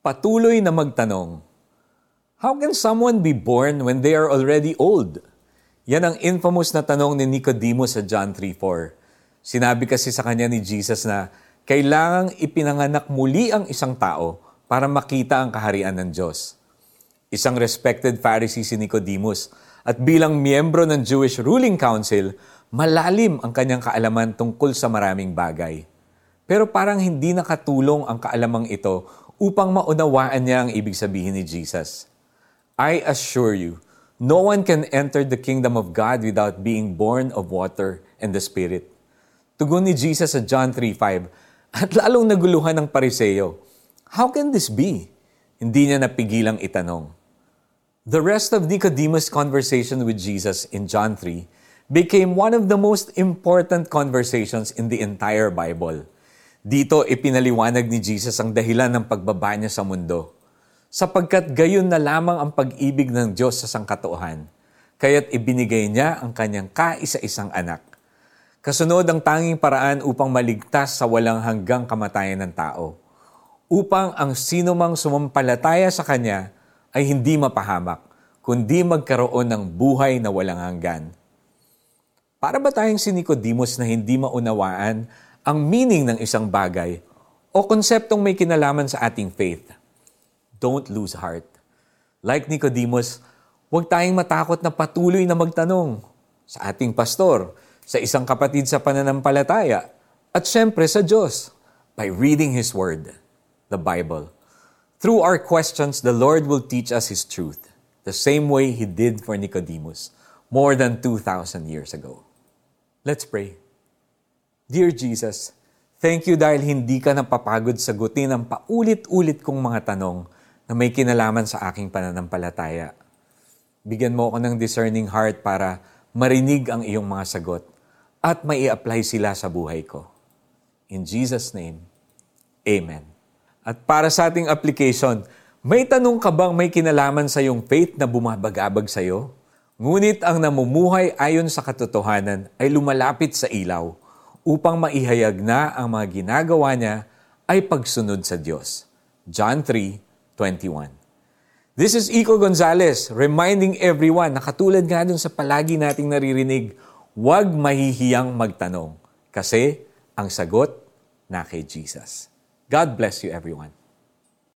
Patuloy na magtanong, How can someone be born when they are already old? Yan ang infamous na tanong ni Nicodemus sa John 3.4. Sinabi kasi sa kanya ni Jesus na kailangang ipinanganak muli ang isang tao para makita ang kaharian ng Diyos. Isang respected Pharisee si Nicodemus at bilang miyembro ng Jewish Ruling Council, malalim ang kanyang kaalaman tungkol sa maraming bagay. Pero parang hindi nakatulong ang kaalamang ito upang maunawaan niya ang ibig sabihin ni Jesus. I assure you, no one can enter the kingdom of God without being born of water and the Spirit. Tugon ni Jesus sa John 3.5, at lalong naguluhan ng pariseyo, How can this be? Hindi niya napigilang itanong. The rest of Nicodemus' conversation with Jesus in John 3 became one of the most important conversations in the entire Bible. Dito ipinaliwanag ni Jesus ang dahilan ng pagbaba niya sa mundo. Sapagkat gayon na lamang ang pag-ibig ng Diyos sa sangkatuhan, kaya't ibinigay niya ang kanyang kaisa-isang anak. Kasunod ang tanging paraan upang maligtas sa walang hanggang kamatayan ng tao. Upang ang sino mang sumampalataya sa Kanya ay hindi mapahamak, kundi magkaroon ng buhay na walang hanggan. Para ba tayong si Nicodemus na hindi maunawaan ang meaning ng isang bagay o konseptong may kinalaman sa ating faith. Don't lose heart. Like Nicodemus, huwag tayong matakot na patuloy na magtanong sa ating pastor, sa isang kapatid sa pananampalataya, at syempre sa Diyos by reading His Word, the Bible. Through our questions, the Lord will teach us His truth, the same way He did for Nicodemus more than 2,000 years ago. Let's pray. Dear Jesus, thank you dahil hindi ka napapagod sagutin ang paulit-ulit kong mga tanong na may kinalaman sa aking pananampalataya. Bigyan mo ako ng discerning heart para marinig ang iyong mga sagot at mai apply sila sa buhay ko. In Jesus' name, Amen. At para sa ating application, may tanong ka bang may kinalaman sa iyong faith na bumabagabag sa iyo? Ngunit ang namumuhay ayon sa katotohanan ay lumalapit sa ilaw upang maihayag na ang mga ginagawa niya ay pagsunod sa Diyos. John 3:21. This is Iko Gonzalez reminding everyone na katulad nga dun sa palagi nating naririnig, huwag mahihiyang magtanong kasi ang sagot na kay Jesus. God bless you everyone.